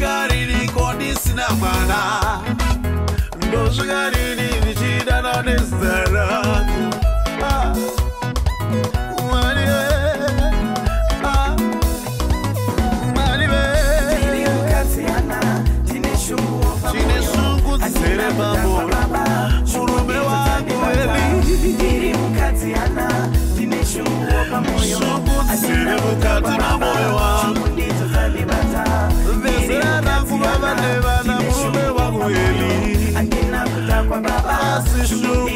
ndozvingariko ndisina mwana. Ndozvingarini ndichidana nezita rako murume wangu eli shungu dziri mukati mamoyo wangu. Vezera rangu murume wangu weli asi shungu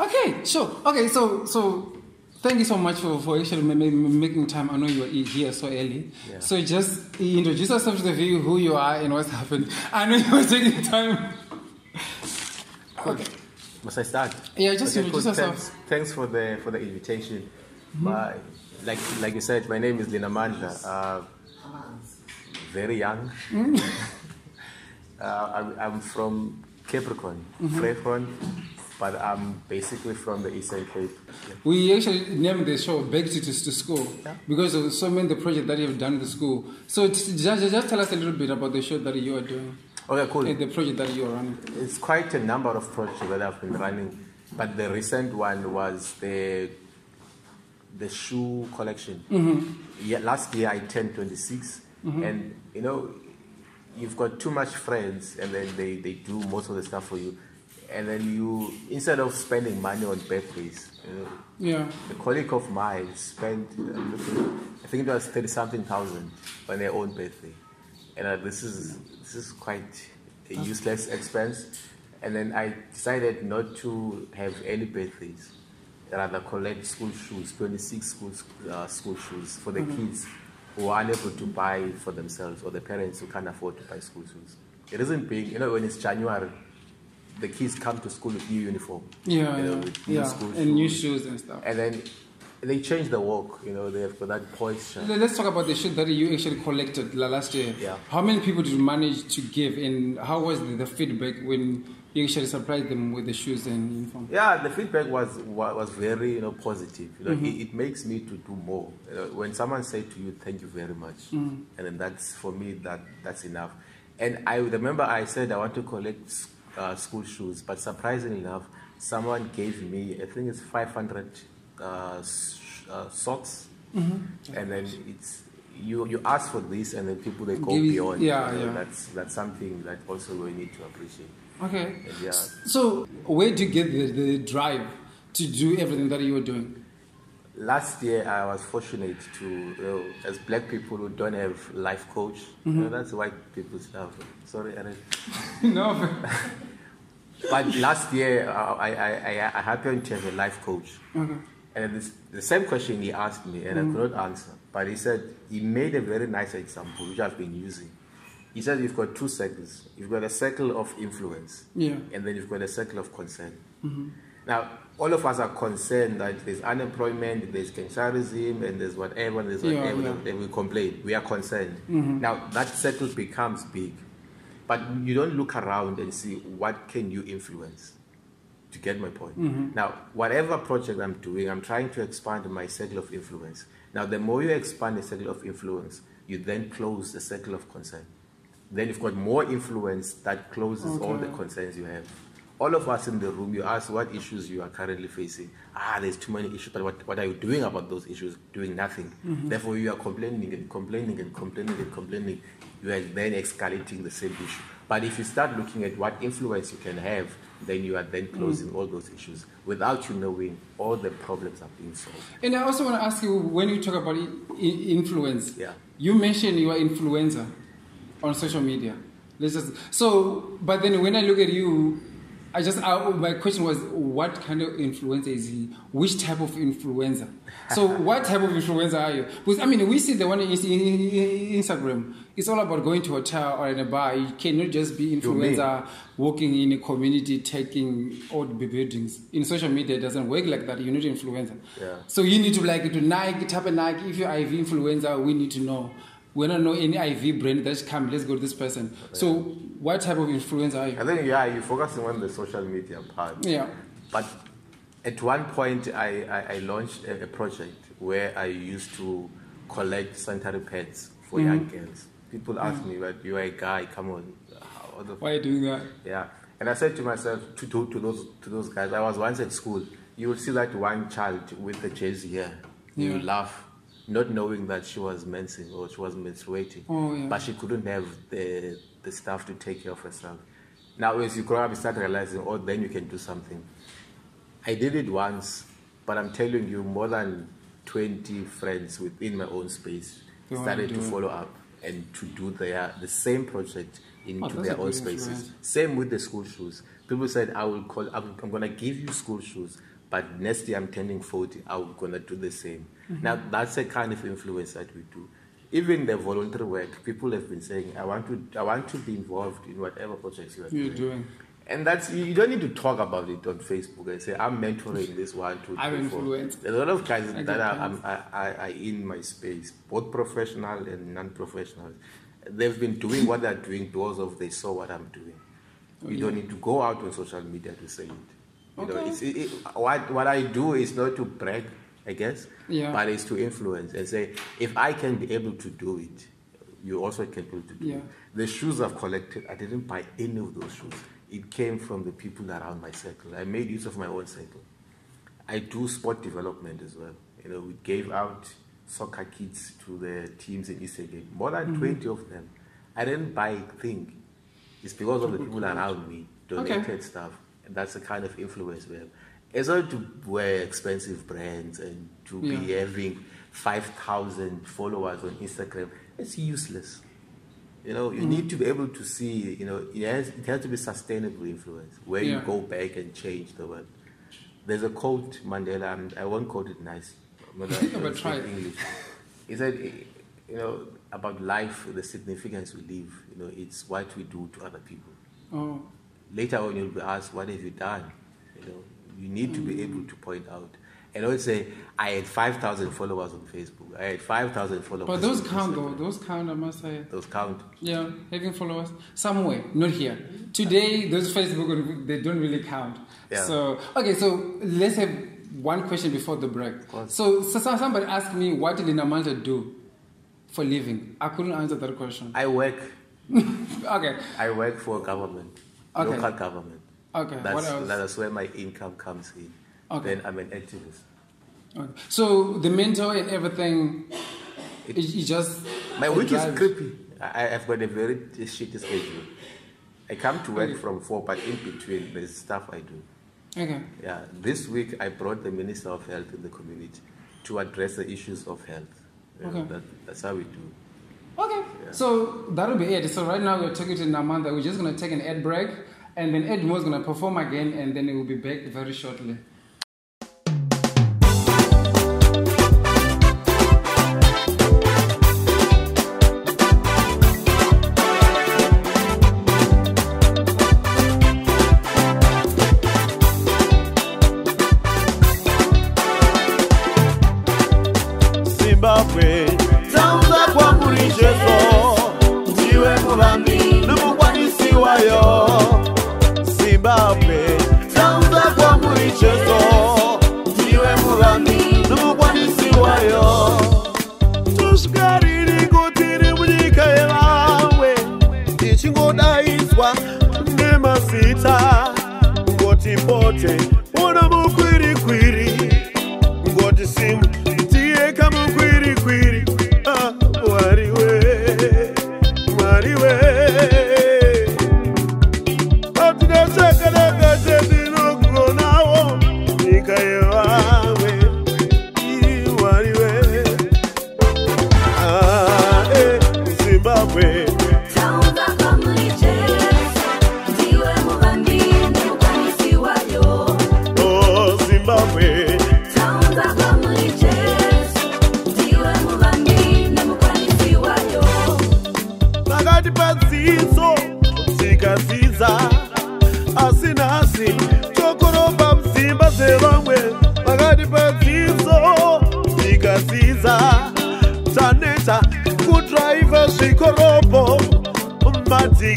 Okay, sure. Okay, so so thank you so much for, for actually ma- ma- ma- making time. I know you are here so early. So just introduce yourself to the view, who you are, and what's happened. I know you were taking time. Okay. Must I start? Yeah, just introduce yourself. Thanks, thanks for the for the invitation. My, like like you said, my name is Linamandla. Uh, very young. uh, I'm, I'm from Capricorn, Vrygrond, but I'm basically from the Eastern Cape. We actually named the show Back to, to School because of so many the project that you've done with the school. So just, just tell us a little bit about the show that you are doing Okay, cool. and the project that you are running. It's quite a number of projects that I've been running, but the recent one was the the shoe collection. Mm-hmm. Yeah, last year I turned 26, mm-hmm. and you know, you've got too much friends, and then they, they do most of the stuff for you, and then you instead of spending money on birthdays, you know, Yeah. a colleague of mine spent, I think it was thirty something thousand on their own birthday, and uh, this is this is quite a useless expense. And then I decided not to have any birthdays, rather collect school shoes, twenty six school uh, school shoes for the kids who are unable to buy for themselves or the parents who can't afford to buy school shoes. It isn't being, you know, when it's January, the kids come to school with new uniform, Yeah, you know, yeah, new yeah. school and new shoes. shoes and stuff. And then they change the walk, you know, they've got that. Let- Let's talk about the shit that you actually collected last year. Yeah. How many people did you manage to give, and how was the, the feedback when you actually surprised them with the shoes and uniform? Yeah, the feedback was was very you know positive. You know, it, it makes me to do more. You know, when someone say to you, "Thank you very much," and then that's for me that that's enough. And I remember I said I want to collect uh, school shoes, but surprisingly enough, someone gave me I think it's five hundred uh, uh, socks, and then it's. You, you ask for this and then people they go Give beyond. yeah, You know, yeah. That's that's something that also we need to appreciate. Okay. Yeah. So, where do you get the, the drive to do everything that you were doing? Last year, I was fortunate to, know, as black people who don't have life coach, you know, that's white people stuff. Sorry, Aaron. no. But last year, uh, I, I, I, I happened to have a life coach. Okay. And this, the same question he asked me, and I mm. could not answer. But he said, he made a very nice example, which I've been using. He said, you've got two circles. You've got a circle of influence, Yeah. and then you've got a circle of concern. Mm-hmm. Now, all of us are concerned that there's unemployment, there's cancerism, and there's whatever, and there's Yeah, whatever, yeah. and we complain. We are concerned. Mm-hmm. Now, that circle becomes big. But you don't look around and see what can you influence to get my point. Now, whatever project I'm doing, I'm trying to expand my circle of influence. Now, the more you expand the circle of influence, you then close the circle of concern. Then you've got more influence that closes all the concerns you have. All of us in the room, you ask what issues you are currently facing. Ah, there's too many issues, but what, what are you doing about those issues? Doing nothing. Therefore, you are complaining and complaining and complaining and complaining. You are then escalating the same issue. But if you start looking at what influence you can have, then you are then closing mm. all those issues without you knowing all the problems are being solved. And I also want to ask you when you talk about influence, Yeah. you mentioned you are influencer on social media. Let's just so, but then when I look at you, I just I, my question was, what kind of influencer is he? Which type of influencer? So, what type of influencer are you? Because I mean, we see the one in Inst- Instagram. It's all about going to a hotel or in a bar. You cannot just be You influencer walking in a community, taking old buildings. In social media, it doesn't work like that. You need influencer. Yeah. So you need to like to Nike, type of Nike. If you're IV influencer, we need to know. We don't know any IV brand that's come. Let's go to this person. So, what type of influence are you? I think yeah, you're focusing on the social media part. Yeah. But at one point, I, I, I launched a, a project where I used to collect sanitary pads for Mm-hmm. young girls. People ask me, but you're a guy, come on. Why are you doing that? Yeah. And I said to myself, to, to, to those to those guys, I was once at school. You will see that one child with the jersey here. You laugh, not knowing that she was mensing or she was menstruating. Oh, yeah. But she couldn't have the the stuff to take care of herself. Now as you grow up, you start realizing, oh, then you can do something. I did it once, but I'm telling you, more than 20 friends within my own space started to follow up and to do their the same project into Oh, their own spaces. Same with the school shoes. People said, I will call, I'm, I'm going to give you school shoes, but next year I'm turning 40, I'm going to do the same. Mm-hmm. Now, that's the kind of influence that we do. Even the voluntary work, people have been saying, I want to, I want to be involved in whatever projects you are You're doing. doing. And that's, you you don't need to talk about it on Facebook and say, I'm mentoring this one, two, I'm three, influenced. There's a lot of guys that get are, that. I'm- I, I, are in my space, both professional and non-professional. They've been doing what they're doing because of they saw what I'm doing. Oh, you don't need to go out on social media to say it. You know, it's, it, it, what, what I do is not to brag, I guess, Yeah. but it's to influence and say, if I can be able to do it, you also can be able to do Yeah. it. The shoes I've collected, I didn't buy any of those shoes. It came from the people around my circle. I made use of my own circle. I do sport development as well. You know, we gave out soccer kits to the teams in Eastern Cape. More than Mm-hmm. 20 of them. I didn't buy a thing. It's because of the people around me donated Okay. stuff. And that's the kind of influence we have. It's not to wear expensive brands and to be having 5,000 followers on Instagram. It's useless. You know, you mm. need to be able to see, you know, it has, it has to be sustainable influence where you go back and change the world. There's a quote, Mandela, and I won't quote it nice. Yeah, gonna but try it. English. He said, you know, about life, the significance we live, you know, it's what we do to other people. Oh, Later on, you'll be asked, what have you done? You know, you need to be Mm. able to point out. And I would say, I had 5,000 followers on Facebook. I had 5,000 followers but those count though. Those count, I must say. Those count. Yeah, having followers somewhere, not here. Today, those Facebook they don't really count. Yeah. So okay, so let's have one question before the break. So, so somebody asked me what did Lina do for living. I couldn't answer that question. I work Okay, I work for government, Okay. local government. okay. That's, what else? that's where my income comes in. Okay. Then I'm an activist. Okay. So the mentor and everything, It- it, it just My it week is creepy. I, I've got a very shitty schedule. I come to work Okay. from four, but in between there's stuff I do. Okay. Yeah, this week I brought the Minister of Health in the community to address the issues of health. You know, Okay. that, that's how we do. Okay, so that'll be it. So right now we're talking to Namanda. We're just gonna take an ad break, and then is gonna perform again, and then it will be back very shortly. Ngoti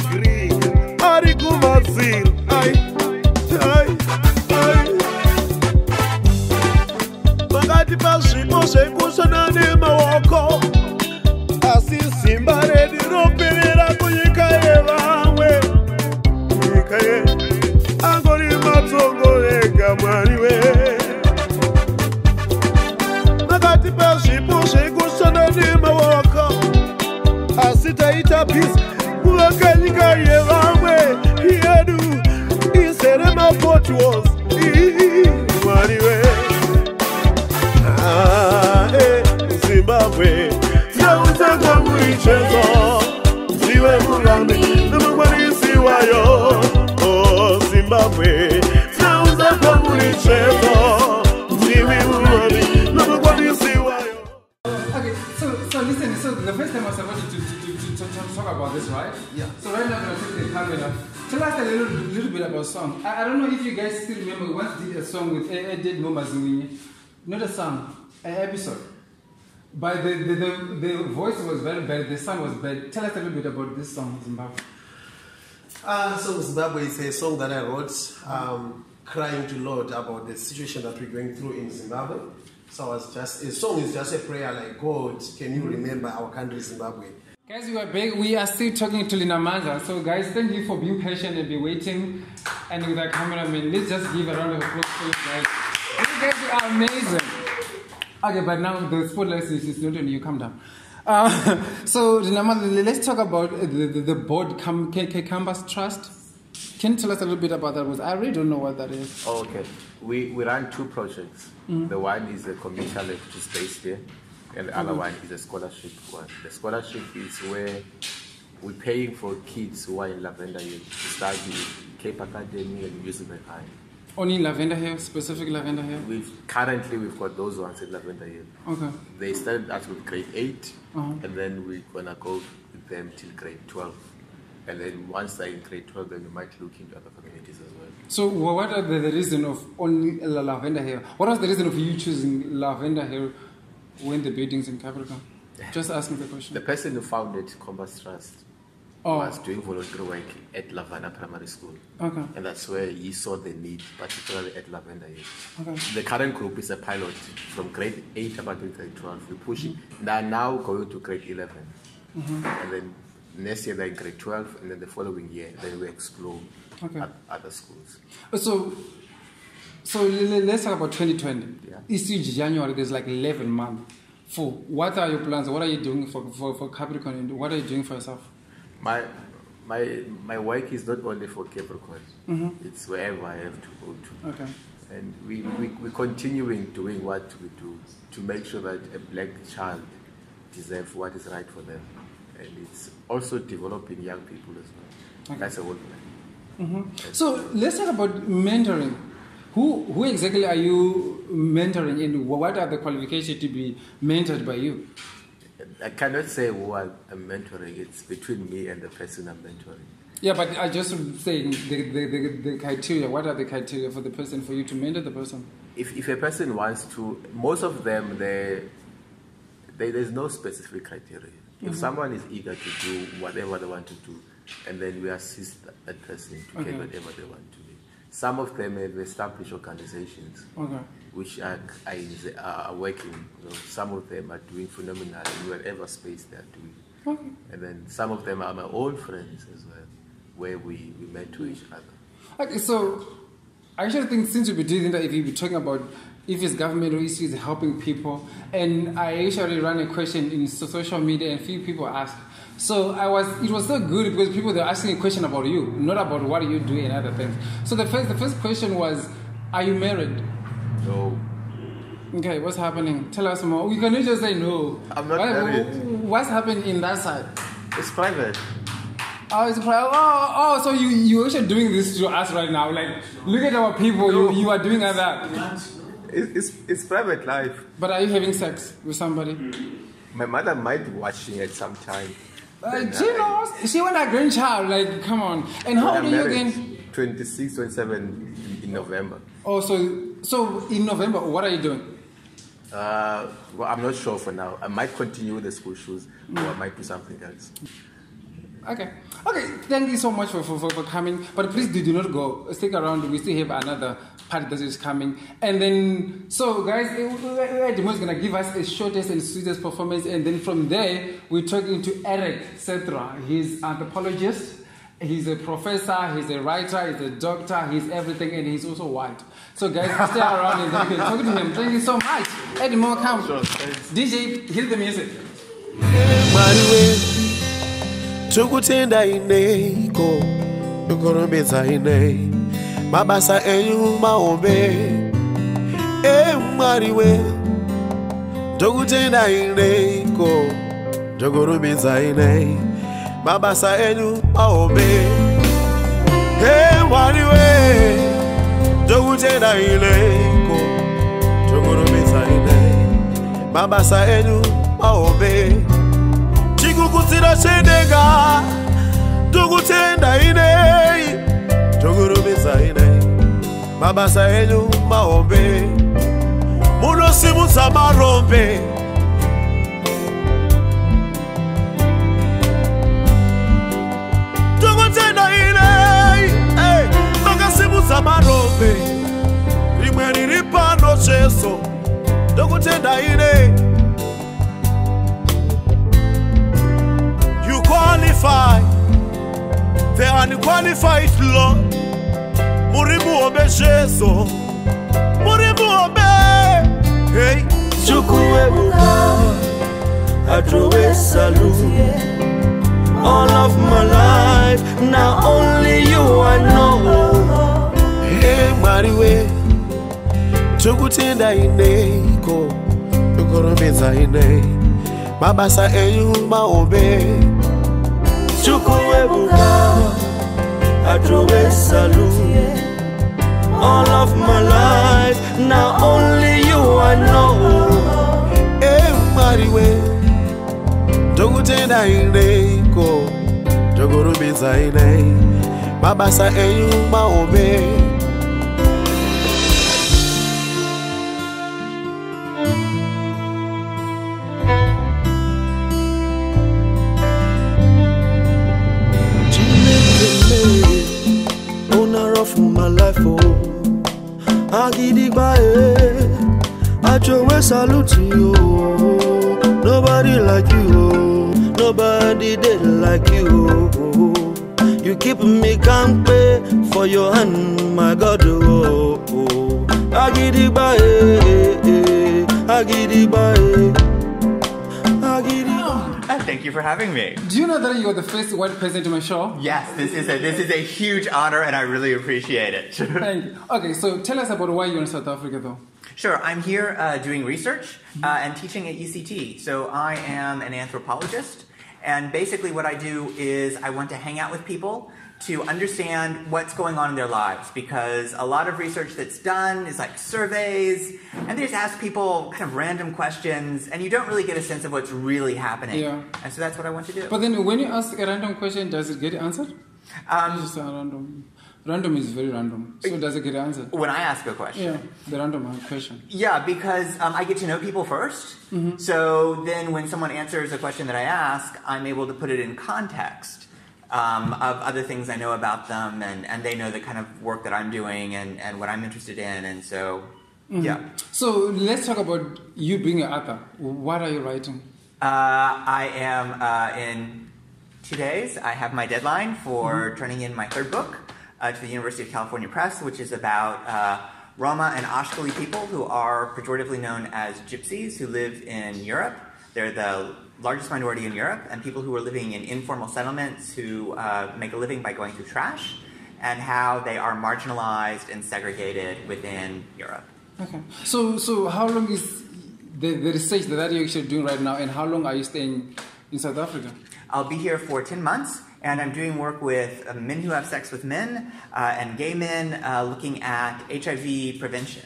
madigiri ari kumadziri ai ai ai pakati pazvipo zvekushona nemaoko asi simba redu roperera kunyika yevamwe. Nyika ye angori matongo ega mwari we. Pakati pezvipo zvekushona nemaoko asi taita bhizi I was about to, to, to, to, to talk about this, right? Yeah. So right now I'm gonna take the camera. Tell us a little, little bit about song. I, I don't know if you guys still remember. We once did a song with Edmore Mazungunye. Not a song, an episode. But the, the, the, the voice was very bad. The sound was bad. Tell us a little bit about this song, Zimbabwe. Uh, so Zimbabwe is a song that I wrote, um, crying to Lord about the situation that we're going through in Zimbabwe. So I was just a song is just a prayer like God, can you remember our country Zimbabwe? Guys, we are. We are still talking to Linamandla. So, guys, thank you for being patient and be waiting. And with our cameraman, let's just give a round of applause for you guys. You guys are amazing. Okay, but now the spotlight is, not on you. Calm down. Uh, so, Lina let's talk about the, the, the board, Cam- Compass Trust. Can you tell us a little bit about that? Because I really don't know what that is. Oh, okay. We, we run two projects. The one is a commercial which is based here, and the other one is a scholarship one. The scholarship is where we're paying for kids who are in Lavender Hill to study Cape Academy and Muizenberg High. Only Lavender Hill, specific Lavender Hill. We've currently we've got those ones in Lavender Hill. Okay. They started us with grade 8 Uh-huh. and then we're gonna go with them till grade twelve. And then once they're in grade twelve, then you might look into other communities as well. So, what are the, the reason of only La- Lavender Hill? What was the reason of you choosing Lavender Hill when the buildings in Capricorn? Just asking the question. The person who founded Compass Trust Oh, was doing voluntary work at Levana Primary School. okay, And that's where he saw the need, particularly at Lavender Hill. okay. The current group is a pilot from grade 8 up until grade 12. We're pushing. They're now going to grade 11. Mm-hmm. And then next year they're in grade 12. And then the following year, then we explore Okay. at other schools. Uh, so, so le- let's talk about 2020. Yeah. It's January. There's like 11 months. For what are your plans? What are you doing for, for, for Capricorn? And what are you doing for yourself? My, my, my work is not only for Capricorn, mm-hmm. it's wherever I have to go to. Okay. And we, we, we're continuing doing what we do to make sure that a black child deserves what is right for them. And it's also developing young people as well. Okay. That's the whole plan. Mm-hmm. So let's talk about mentoring. Who, who exactly are you mentoring, and what are the qualifications to be mentored by you? I cannot say who I'm mentoring. It's between me and the person I'm mentoring. Yeah, but I just saying the, the, the, the criteria. What are the criteria for the person for you to mentor the person? If, if a person wants to, most of them, they, they, there's no specific criteria. If mm-hmm. someone is eager to do whatever they want to do, and then we assist that person to Okay. get whatever they want to do. Some of them have established organizations Okay. which are, are, are working. You know, some of them are doing phenomenal in whatever space they are doing. Okay. And then some of them are my old friends as well, where we, we met to each other. Okay, so I actually think since you'll be doing that, if you'll be talking about if it's government or issues helping people, and I actually ran a question in social media, and few people asked. So I was, it was so good because people were asking a question about you, not about what you do and other things. So the first, the first question was, are you married? So Okay, what's happening? Tell us more. We cannot just say no. I'm not What- married. What's happening in that side? it's private. Oh, it's private. oh, oh, so you you actually doing this to us right now? Like, look at our people. You, you are doing that. It's, it's, it's private life. But are you having sex with somebody? My mother might be watching at some time. Uh, she I- knows. She want a grandchild. Like, come on. And how old are you again? 26, 27 in, in November. Oh, so so in November, what are you doing? Uh, well, I'm not sure for now. I might continue with the school shoes, or I might do something else. Okay. Okay. Thank you so much for, for, for, for coming. But please do, do not go. Stick around. We still have another part that is coming. And then, so guys, eh, Edmore is going to give us a shortest and sweetest performance. And then from there, we're talking to Eirik Seathre. He's anthropologist. He's a professor, he's a writer, he's a doctor, he's everything, and he's also white. So, guys, stay around and then we can talk to him. Thank you so much. Edmore, come. DJ, hit the music. tikutenda ineiko tikurumbidza inei. Mabasa enyu mahombe emwari we ndokutenda ineiko ndokurumbidza inei. Mabasa enyu mahombe emwari we ndokutenda ineiko ndokurumbidza inei. Mabasa enyu mahombe chendenga ndokutenda inei tokurumidza inei mabasa enyu maombe munosimudza marombe. Tokutenda inei ei, makasimudza marombe. Rimwe riri pano cheso ndokutenda inei qualify the unqualified Lord. Muri muombe Jesu. Hey, Atrowe salute. All of my life, now only you I know. hey, mwariwe, tukutenda ineko, tukorombedza ine, mabasa enyu maombe. Chukwuebuka, Atrowe salute. All of my life, now only you I know. Hey, mwariwe, tukutenda ineko, tukorombedza ine, mabasa enyu maombe. Agidigba, eh. Atrowe salute you, oh. Nobody like you, oh. Nobody did like you, oh. You keep me kampe for your hand, my God, oh. Agidigba, eh, eh, eh. Agidigba, eh. Thank you for having me. Do you know that you're the first white person to my show? Yes, this is a this is a huge honor, and I really appreciate it. Thank you. Okay, so tell us about why you're in South Africa, though. sure, I'm here uh, doing research uh, and teaching at UCT. So I am an anthropologist, and basically what I do is I want to hang out with people to understand what's going on in their lives because a lot of research that's done is like surveys and they just ask people kind of random questions and you don't really get a sense of what's really happening Yeah. and so that's what i want to do But then when you ask a random question, does it get answered? um, just a random. Random is very random. So does it get answered? when i ask a question Yeah, the random question. Yeah, because um, I get to know people 1st So then when someone answers a question that I ask, I'm able to put it in context um, of other things I know about them, and, and they know the kind of work that I'm doing and, and what I'm interested in. And so, yeah. So let's talk about you being an author. What are you writing? Uh, I am uh, in two days. I have my deadline for turning in my third book uh, to the University of California Press, which is about uh, Roma and Ashkali people who are pejoratively known as gypsies who live in Europe. They're the largest minority in Europe, and people who are living in informal settlements who uh, make a living by going through trash, and how they are marginalized and segregated within Europe. Okay. So so how long is the, the research that you're actually doing right now, and how long are you staying in South Africa? I'll be here for 10 months, and I'm doing work with uh, men who have sex with men uh, and gay men uh, looking at HIV prevention.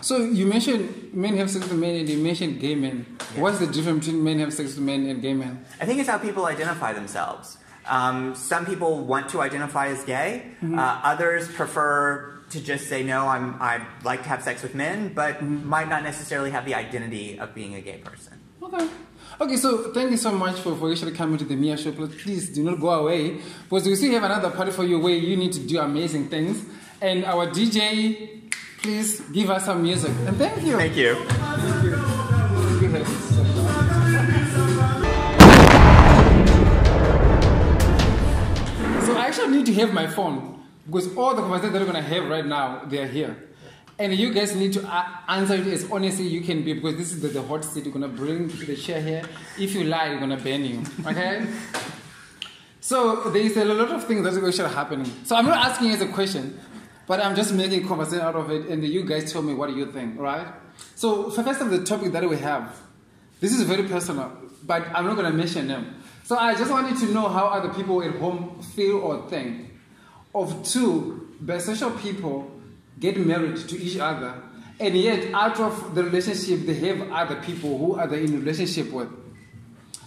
So you mentioned men have sex with men, and you mentioned gay men. What's the difference between men have sex with men and gay men? I think it's how people identify themselves. Um, some people want to identify as gay, uh, others prefer to just say no, I'm I like to have sex with men, but might not necessarily have the identity of being a gay person. Okay. Okay, so thank you so much for, for actually coming to the Mia show. Please do not go away because we still have another party for you where you need to do amazing things. And our DJ, please give us some music. And thank you. Thank you. So I actually need to have my phone because all the conversations that we're gonna have right now, they are here. And you guys need to uh, answer it as honestly you can be because this is the, the hot seat. You're gonna bring to the chair here. If you lie, we're gonna ban you. Okay? so there is a lot of things that are actually happening. So I'm not asking you as a question, but I'm just making conversation out of it, and you guys tell me what you think, right? So first of the topic that we have, this is very personal, but I'm not gonna mention them. So I just wanted to know how other people at home feel or think of two bisexual people get married to each other, and yet out of the relationship they have other people who are they in relationship with.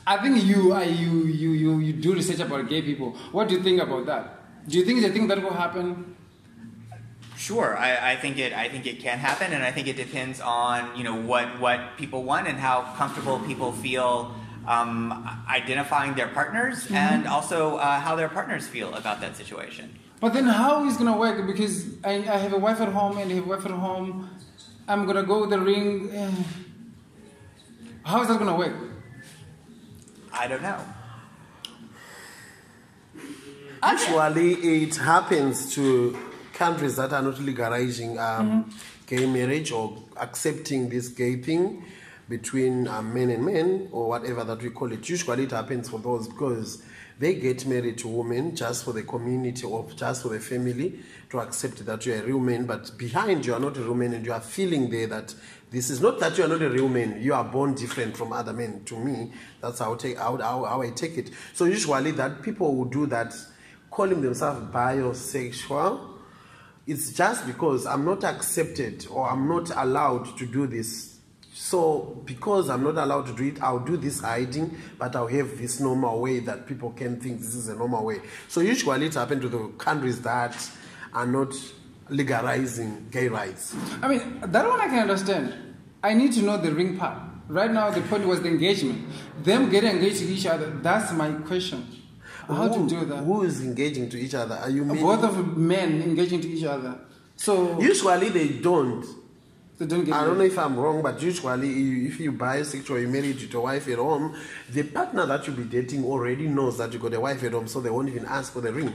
I think you are you you you you do research about gay people. What do you think about that? Do you think a thing that will happen? Sure, I, I think it. I think it can happen, and I think it depends on you know what what people want and how comfortable people feel um, identifying their partners, and also uh, how their partners feel about that situation. But then how is gonna work? Because I, I have a wife at home and I have a wife at home. I'm gonna go with the ring. How is that gonna work? I don't know. Actually, it happens to countries that are not legalizing um, gay marriage or accepting this gay thing between um, men and men or whatever that we call it. Usually, it happens for those because they get married to women just for the community or just for the family to accept that you're a real man, but behind you are not a real man and you are feeling there that this is not that you are not a real man, you are born different from other men. To me, that's how, I take, how, how, how I take it. So, usually, that people who do that calling themselves biosexual, it's just because I'm not accepted or I'm not allowed to do this. So, because I'm not allowed to do it, I'll do this hiding, but I'll have this normal way that people can think this is a normal way. So, usually it happens to the countries that are not legalizing gay rights. I mean, that one I can understand. I need to know the ring part. Right now, the point was the engagement. Them getting engaged to each other, that's my question. How who, to do that? Who is engaging to each other? Are you? Both of men engaging to each other. So Usually they don't. they don't get I don't know if I'm wrong, but usually you- if you bisexual, you married to your wife at home, the partner that you'll be dating already knows that you got a wife at home, so they won't even ask for the ring.